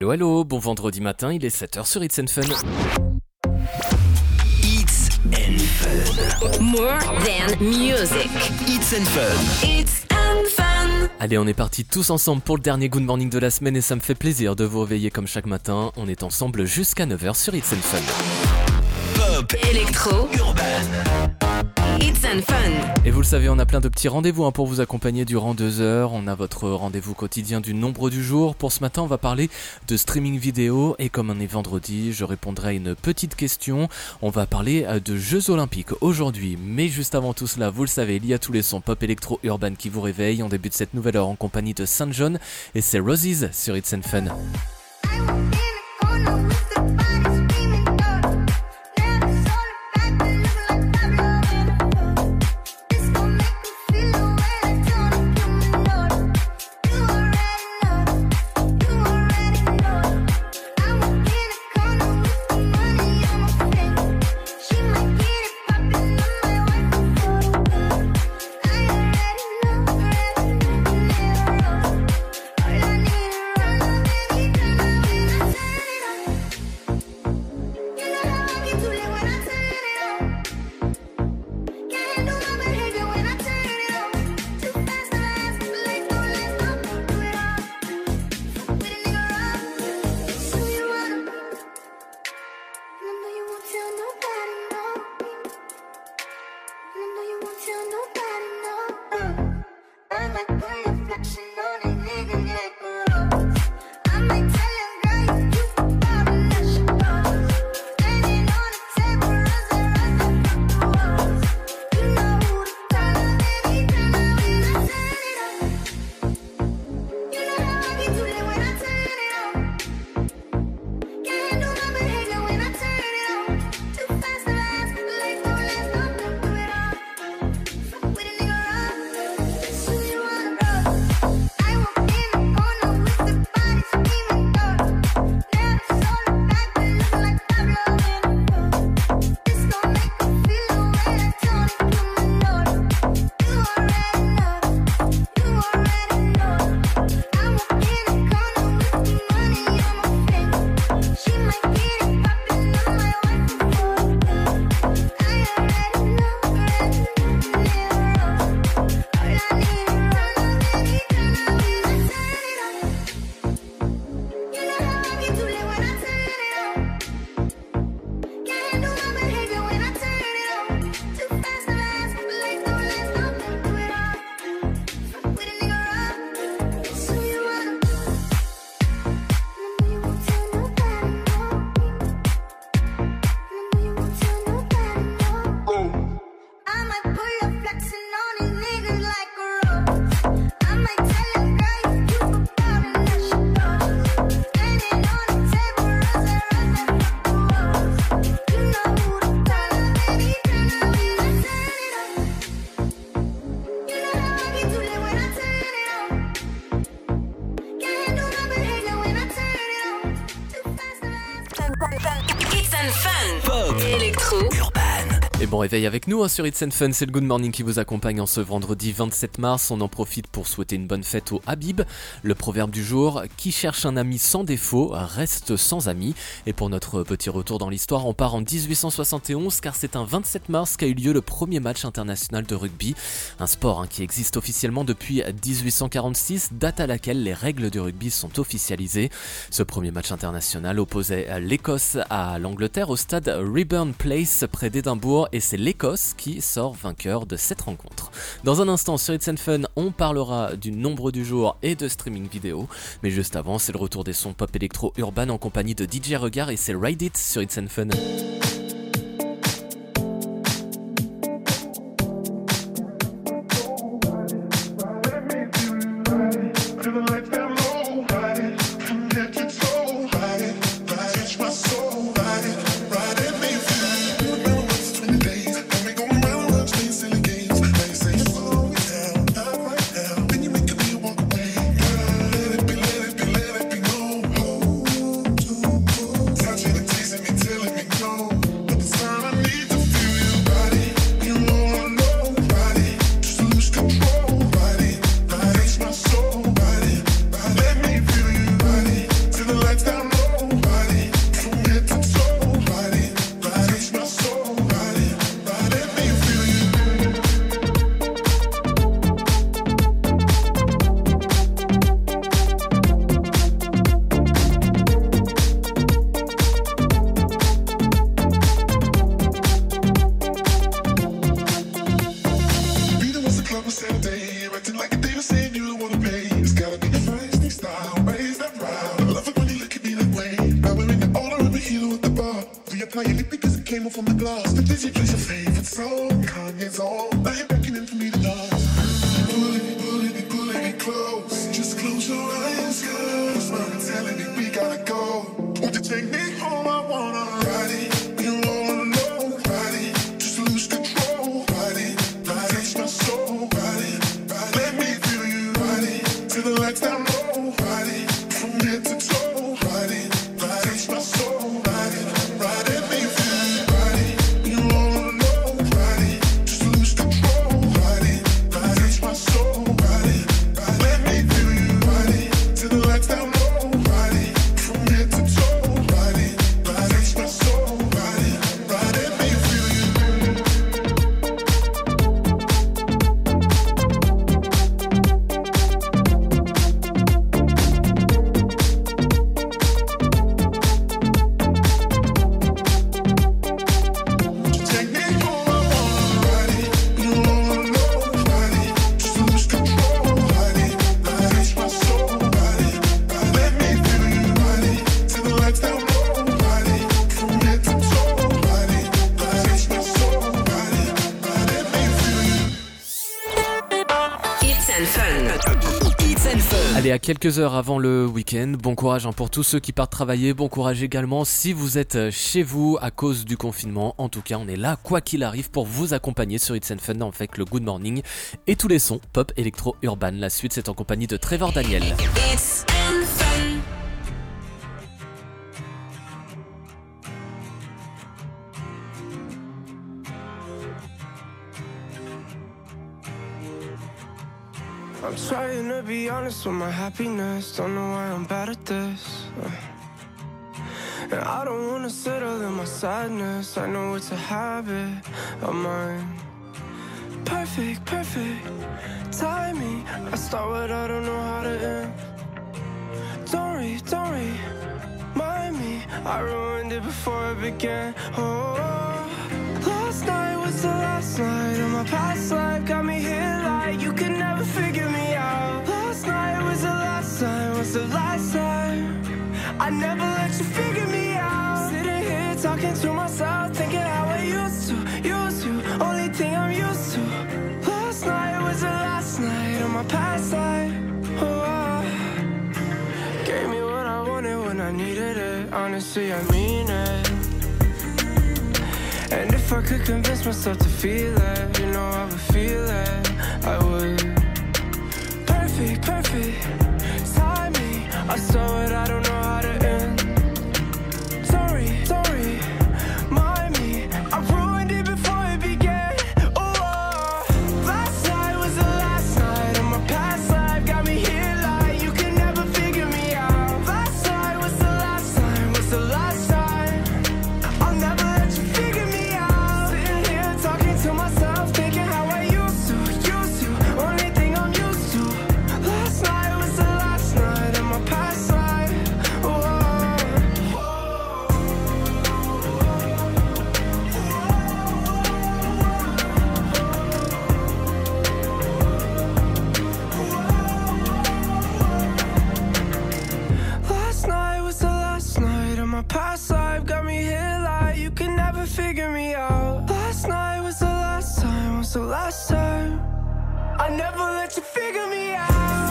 Hello, hello, bon vendredi matin, il est 7h sur It's and Fun. It's and Fun. More than music. It's and Fun. It's and fun. Allez, on est partis tous ensemble pour le dernier Good Morning de la semaine et ça me fait plaisir de vous réveiller comme chaque matin. On est ensemble jusqu'à 9h sur It's and Fun. Pop. Electro. Urban. It's and fun. Et vous le savez, on a plein de petits rendez-vous hein, pour vous accompagner durant deux heures. On a votre rendez-vous quotidien du nombre du jour. Pour ce matin, on va parler de streaming vidéo et comme on est vendredi, je répondrai à une petite question. On va parler euh, de Jeux Olympiques aujourd'hui. Mais juste avant tout cela, vous le savez, il y a tous les sons pop électro urban qui vous réveillent. On débute cette nouvelle heure en compagnie de Saint John et c'est Roses sur It's and Fun. Réveil avec nous hein, sur It's and Fun, c'est le Good Morning qui vous accompagne en ce vendredi 27 mars. On en profite pour souhaiter une bonne fête au Habib. Le proverbe du jour, qui cherche un ami sans défaut reste sans ami. Et pour notre petit retour dans l'histoire, on part en 1871 car c'est un 27 mars qu'a eu lieu le premier match international de rugby. Un sport hein, qui existe officiellement depuis 1846, date à laquelle les règles du rugby sont officialisées. Ce premier match international opposait l'Écosse à l'Angleterre au stade Reburn Place près d'Édimbourg et c'est l'Écosse qui sort vainqueur de cette rencontre. Dans un instant sur It's Fun, on parlera du nombre du jour et de streaming vidéo, mais juste avant, c'est le retour des sons pop électro urban en compagnie de DJ Regard et c'est Ride It sur It's Fun. Quelques heures avant le week-end, bon courage hein, pour tous ceux qui partent travailler, bon courage également si vous êtes euh, chez vous à cause du confinement. En tout cas, on est là, quoi qu'il arrive, pour vous accompagner sur It's and Fun avec le Good Morning et tous les sons pop, électro, urban. La suite, c'est en compagnie de Trevor Daniel. I'm trying to be honest with my happiness. Don't know why I'm bad at this. And I don't wanna settle in my sadness. I know it's a habit of mine. Perfect, perfect timing. I start what I don't know how to end. Don't worry, don't worry, mind me. I ruined it before it began. Oh, last night was the last night of my past life. Got me here like you could was the last time. I never let you figure me out. Sitting here talking to myself, thinking how I used to, used to. Only thing I'm used to. Last night was the last night of my past life. Oh. Gave me what I wanted when I needed it. Honestly, I mean it. And if I could convince myself to feel it, you know I would feel it. I would. Saw it, I don't I never let you figure me out.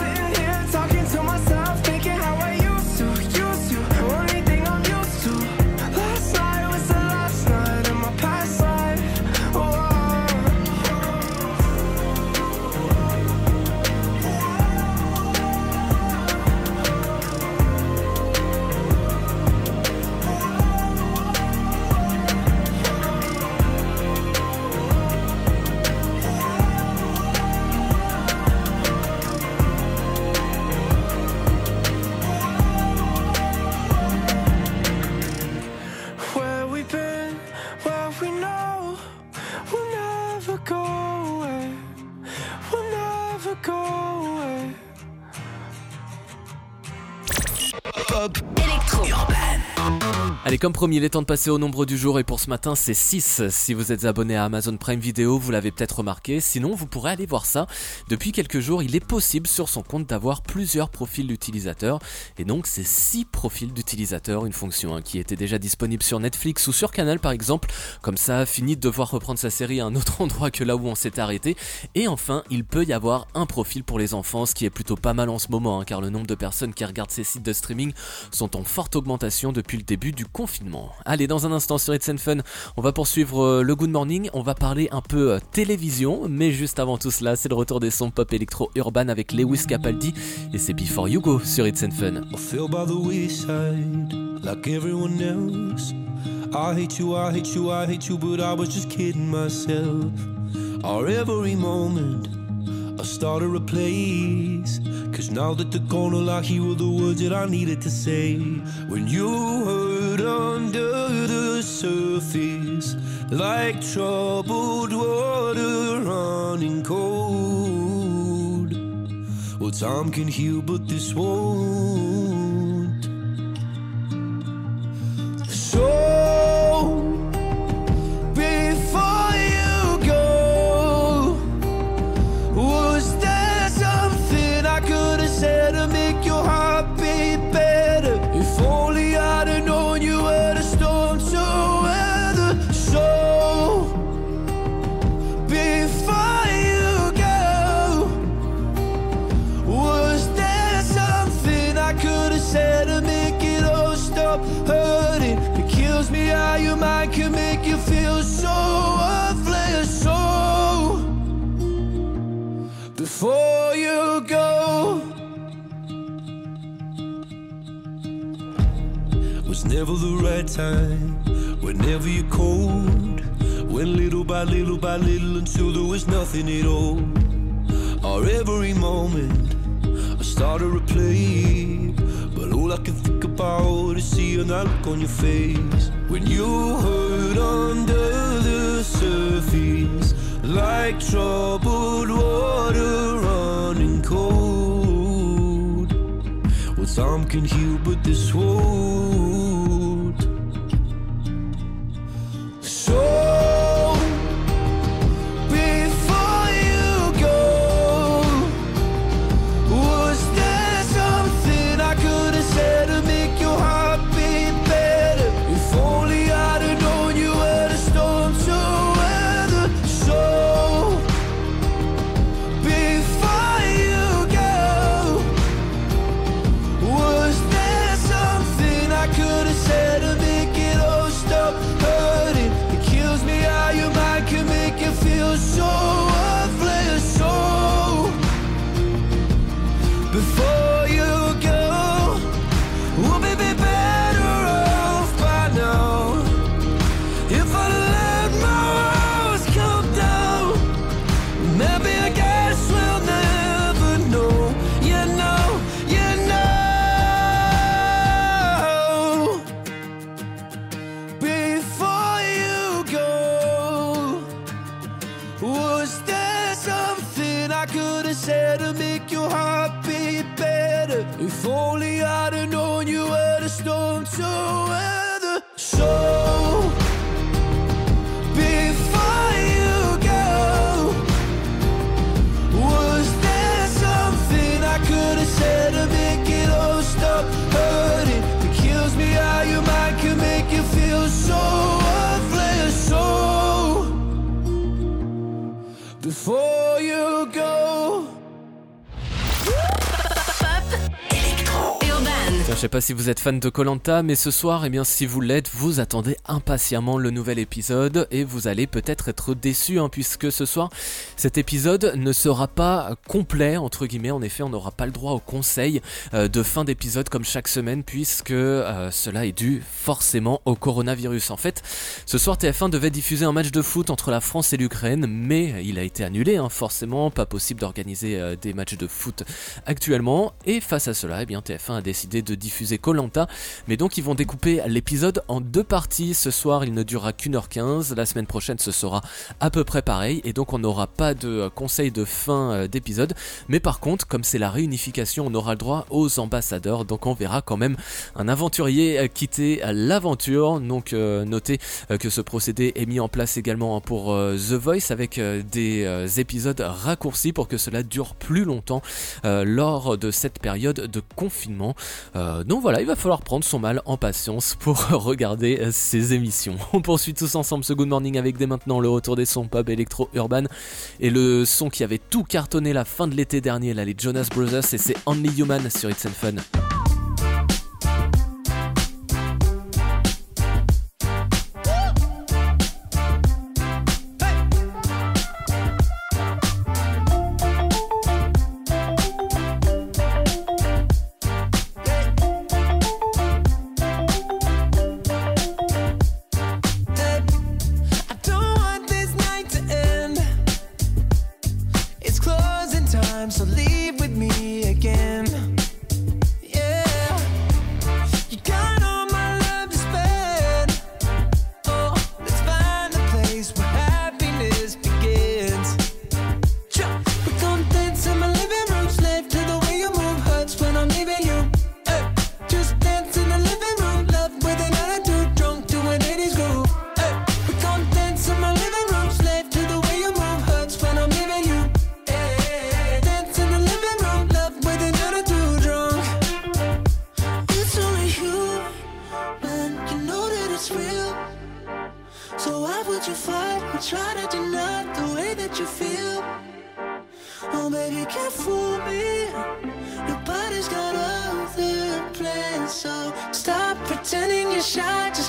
Comme promis, il est temps de passer au nombre du jour et pour ce matin, c'est 6. Si vous êtes abonné à Amazon Prime Video, vous l'avez peut-être remarqué. Sinon, vous pourrez aller voir ça. Depuis quelques jours, il est possible sur son compte d'avoir plusieurs profils d'utilisateurs. Et donc, c'est 6 profils d'utilisateurs, une fonction hein, qui était déjà disponible sur Netflix ou sur Canal par exemple. Comme ça, fini de devoir reprendre sa série à un autre endroit que là où on s'est arrêté. Et enfin, il peut y avoir un profil pour les enfants, ce qui est plutôt pas mal en ce moment, hein, car le nombre de personnes qui regardent ces sites de streaming sont en forte augmentation depuis le début du confinement. Allez, dans un instant sur It's Fun, on va poursuivre euh, le Good Morning, on va parler un peu euh, télévision, mais juste avant tout cela, c'est le retour des sons pop électro urban avec Lewis Capaldi et c'est Before You Go sur It's Fun. I started a place. Cause now that the corner lock, here were the words that I needed to say. When you hurt under the surface, like troubled water running cold. Well, time can heal, but this won't. Never the right time. Whenever you're cold, went little by little by little until there was nothing at all. Or every moment I started to play But all I can think about is seeing that look on your face When you hurt under the surface Like troubled water running cold Time can heal, but this won't. So je sais pas si vous êtes fan de Colanta, mais ce soir, eh bien, si vous l'êtes, vous attendez impatiemment le nouvel épisode et vous allez peut-être être déçu, hein, puisque ce soir, cet épisode ne sera pas complet entre guillemets. En effet, on n'aura pas le droit au conseil euh, de fin d'épisode comme chaque semaine, puisque euh, cela est dû forcément au coronavirus. En fait, ce soir, TF1 devait diffuser un match de foot entre la France et l'Ukraine, mais il a été annulé. hein, forcément, pas possible d'organiser euh, des matchs de foot actuellement. Et face à cela, eh bien, TF1 a décidé de diffuser diffuser Colanta, mais donc ils vont découper l'épisode en deux parties. Ce soir, il ne durera qu'une heure quinze. La semaine prochaine, ce sera à peu près pareil, et donc on n'aura pas de euh, conseil de fin euh, d'épisode. Mais par contre, comme c'est la réunification, on aura le droit aux ambassadeurs, donc on verra quand même un aventurier euh, quitter l'aventure. Donc notez que ce procédé est mis en place également pour The Voice avec des épisodes raccourcis pour que cela dure plus longtemps lors de cette période de confinement. Euh, donc voilà, il va falloir prendre son mal en patience pour regarder euh, ces émissions. On poursuit tous ensemble ce Good Morning avec dès maintenant le retour des sons pop électro urban et le son qui avait tout cartonné la fin de l'été dernier, là les Jonas Brothers et c'est Only Human sur It's and Fun. Can't fool me. Your body's got other plans, so stop pretending you're shy. Just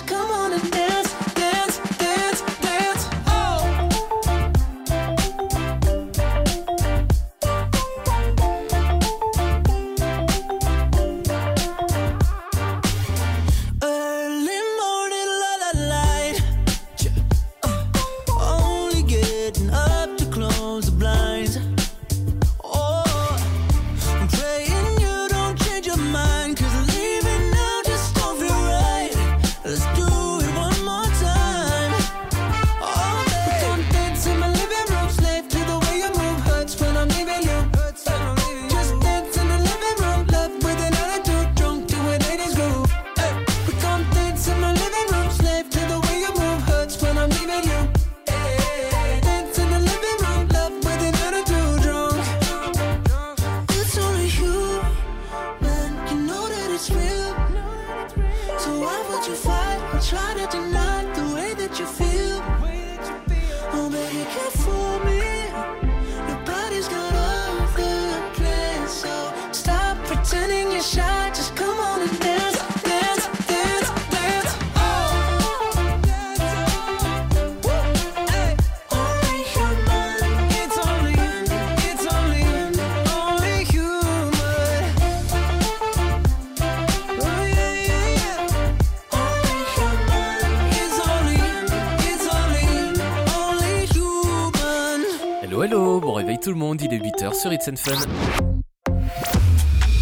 and Fun.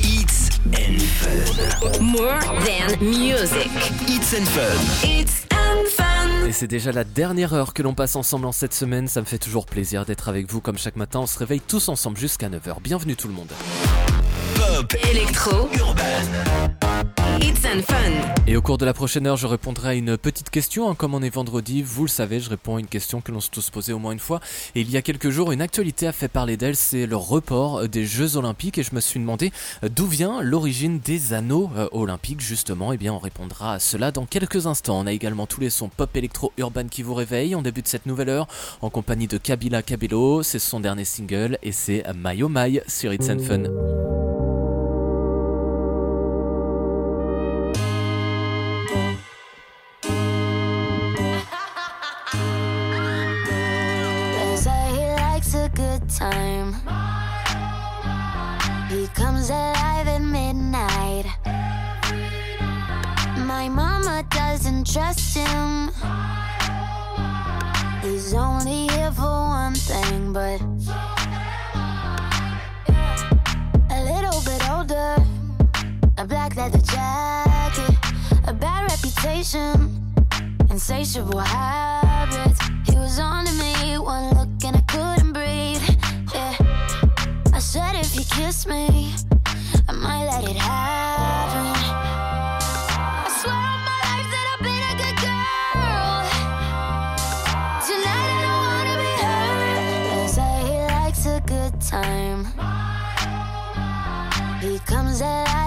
It's and Fun. More than music. It's and Fun. It's and fun. Et c'est déjà la dernière heure que l'on passe ensemble en cette semaine, ça me fait toujours plaisir d'être avec vous comme chaque matin, on se réveille tous ensemble jusqu'à 9h. Bienvenue tout le monde. Pop, Electro. urban, It's and fun. Et au cours de la prochaine heure, je répondrai à une petite question. hein. Comme on est vendredi, vous le savez, je réponds à une question que l'on s'est tous posée au moins une fois. Et il y a quelques jours, une actualité a fait parler d'elle, c'est le report des Jeux Olympiques. Et je me suis demandé euh, d'où vient l'origine des anneaux euh, olympiques, justement? Et bien, on répondra à cela dans quelques instants. On a également tous les sons pop électro urban qui vous réveillent. On débute cette nouvelle heure en compagnie de Kabila Cabello. C'est son dernier single et c'est My Oh My sur It's and Fun. Trust him. He's only here for one thing, but a little bit older. a black leather jacket, a bad reputation, insatiable habits. He was on to me, one look and I couldn't breathe. Yeah, I said if he kissed me, I might let it happen. Comes alive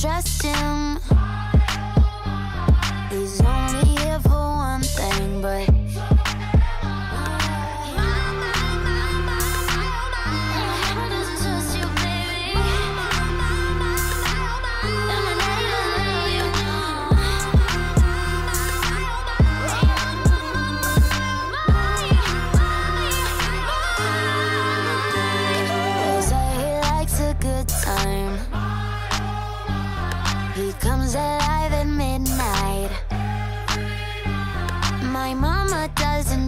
Trust him.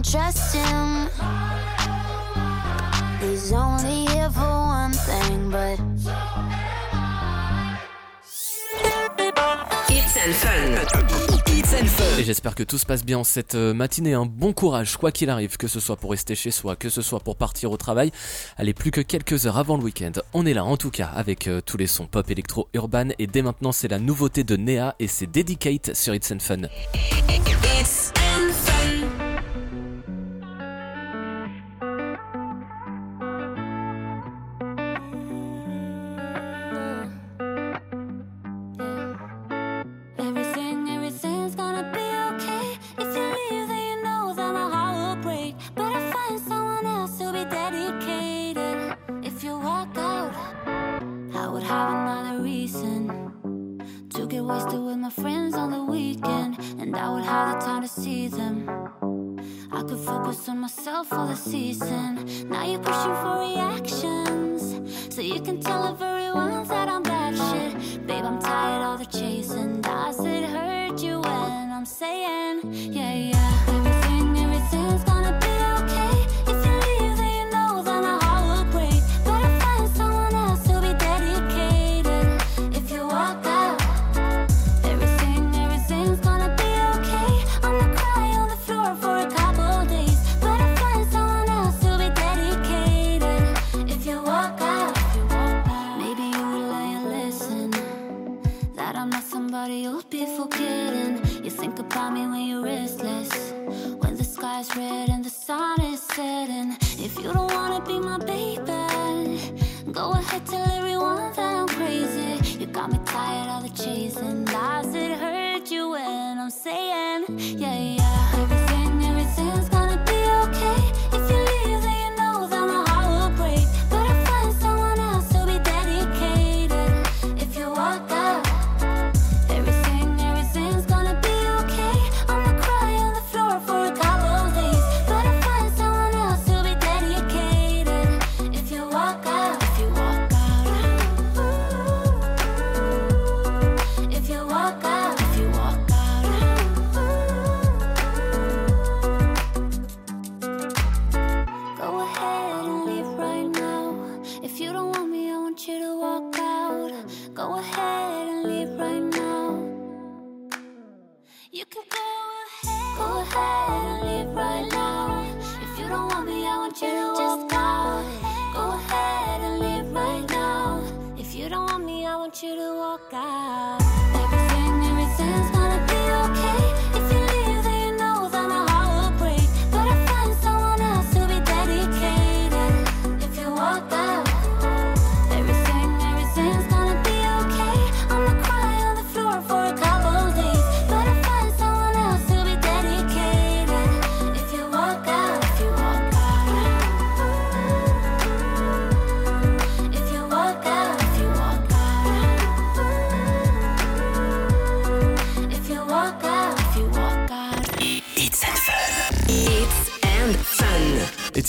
Doesn't trust him. He's only here for one thing, but. It's and Fun. It's and Fun. Et j'espère que tout se passe bien en cette euh, matinée. Un bon courage, quoi qu'il arrive, que ce soit pour rester chez soi, que ce soit pour partir au travail. Allez, plus que quelques heures avant le week-end. On est là, en tout cas, avec euh, tous les sons pop, électro, urban. Et dès maintenant, c'est la nouveauté de Nea et c'est Dedicate sur It's and Fun. Would have another reason to get wasted with my friends on the weekend, and I would have the time to see them. I could focus on myself for the season. Now you're pushing for reactions, so you can tell everyone that I'm bad shit. Babe, I'm tired of the chasing. Does it hurt you when I'm saying, yeah, yeah? apologies and lies that hurt you when I'm saying, yeah, yeah.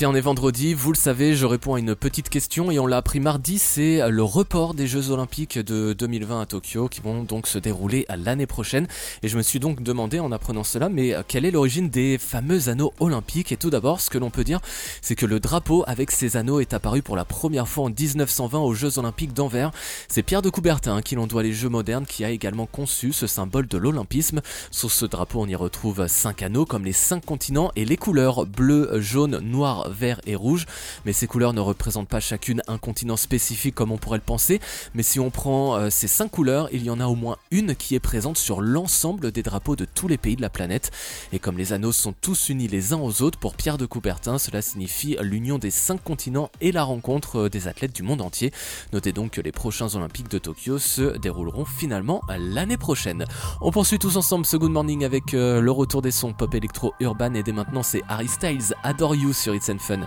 Tiens, on est vendredi, vous le savez, je réponds à une petite question et on l'a appris mardi, c'est le report des Jeux Olympiques de 2020 à Tokyo qui vont donc se dérouler l'année prochaine. Et je me suis donc demandé en apprenant cela, mais quelle est l'origine des fameux anneaux olympiques? Et tout d'abord, ce que l'on peut dire, c'est que le drapeau avec ces anneaux est apparu pour la première fois en 1920 aux Jeux Olympiques d'Anvers. C'est Pierre de Coubertin qui l'on doit les Jeux modernes qui a également conçu ce symbole de l'olympisme. Sur ce drapeau, on y retrouve cinq anneaux comme les cinq continents et les couleurs bleu, jaune, noir, vert et rouge. Mais ces couleurs ne représentent pas chacune un continent spécifique comme on pourrait le penser. Mais si on prend euh, ces cinq couleurs, il y en a au moins une qui est présente sur l'ensemble des drapeaux de tous les pays de la planète. Et comme les anneaux sont tous unis les uns aux autres, pour Pierre de Coubertin, cela signifie l'union des cinq continents et la rencontre euh, des athlètes du monde entier. Notez donc que les prochains Olympiques de Tokyo se dérouleront finalement l'année prochaine. On poursuit tous ensemble ce Good Morning avec euh, le retour des sons pop électro urban et dès maintenant c'est Harry Styles Adore You sur It's and Fun.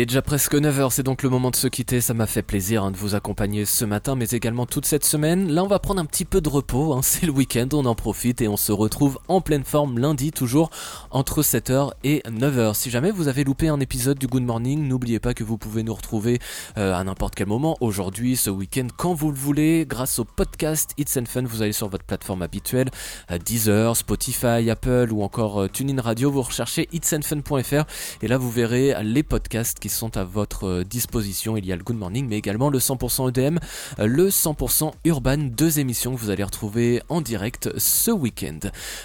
Est déjà presque 9h, c'est donc le moment de se quitter. Ça m'a fait plaisir hein, de vous accompagner ce matin, mais également toute cette semaine. Là, on va prendre un petit peu de repos. hein, C'est le week-end, on en profite et on se retrouve en pleine forme lundi, toujours entre 7h et 9h. Si jamais vous avez loupé un épisode du Good Morning, n'oubliez pas que vous pouvez nous retrouver euh, à n'importe quel moment, aujourd'hui, ce week-end, quand vous le voulez, grâce au podcast It's and Fun. Vous allez sur votre plateforme habituelle, euh, Deezer, Spotify, Apple ou encore euh, TuneIn Radio. Vous recherchez itsandfun.fr et là, vous verrez les podcasts qui sont à votre euh, disposition. Il y a le Good Morning, mais également le 100% EDM, euh, le 100% Urban, deux émissions que vous allez retrouver en direct ce week-end.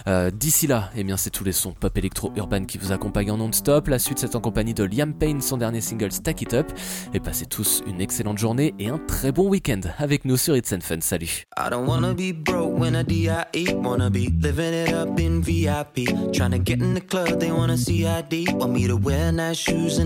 Euh, D'ici là, eh bien, c'est tous les sons pop électro urban qui vous accompagnent en non-stop. La suite, c'est en compagnie de Liam Payne, son dernier single Stack It Up. Et passez tous une excellente journée et un très bon week-end avec nous sur It's and Fun. Salut. I don't be when I DIE. Wanna be living it up in VIP. Tryna get in the club, they. Want me to wear shoes.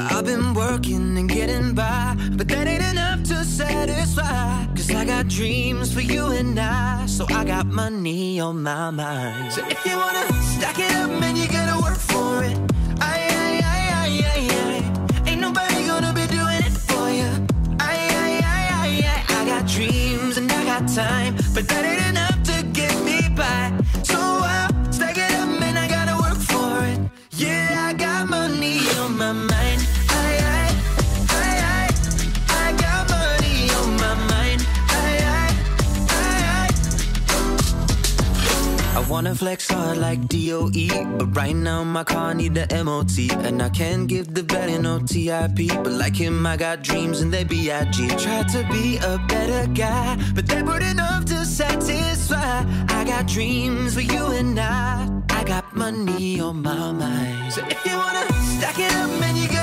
I've been working and getting by, but that ain't enough to satisfy. Cause I got dreams for you and I. So I got money on my mind. So if you wanna stack it up, man, you gotta work for it. Aye, aye, aye, aye, aye. Ain't nobody gonna be doing it for you. Aye, aye, aye, aye, aye. I got dreams and I got time, but that ain't wanna flex hard like DOE, but right now my car need the MOT, and I can't give the belly no TIP. But like him, I got dreams and they B.I.G. Try to be a better guy, but they weren't enough to satisfy. I got dreams for you and I. I got money on my mind. So if you wanna stack it up, man, you gotta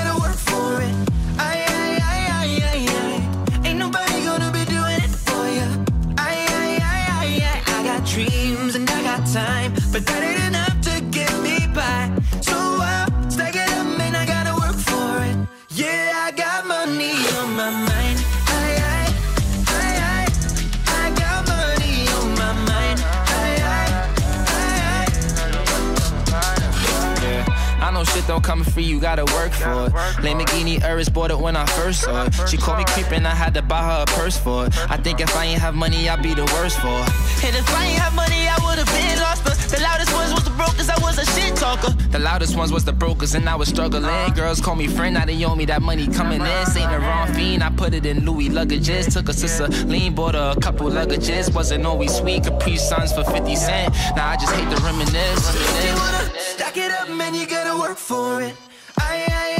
shit don't come free, you gotta work for it. Lamborghini Urus bought it when I first saw it. She called me creepin', I had to buy her a purse for it. I think if I ain't have money, I'd be the worst for it. And if I ain't have money, I would've been lost. The, the loudest ones was the brokers, I was a shit talker. The loudest ones was the brokers, and I was struggling. Girls call me friend, now they owe me that money coming in. Saint wrong fiend, I put it in Louis luggages. Took a sister lean, bought her a couple luggages. Wasn't always sweet, Capri Suns for 50 cent. Now I just hate to reminisce. If you wanna stack it up, man, you gotta work for it. Aye,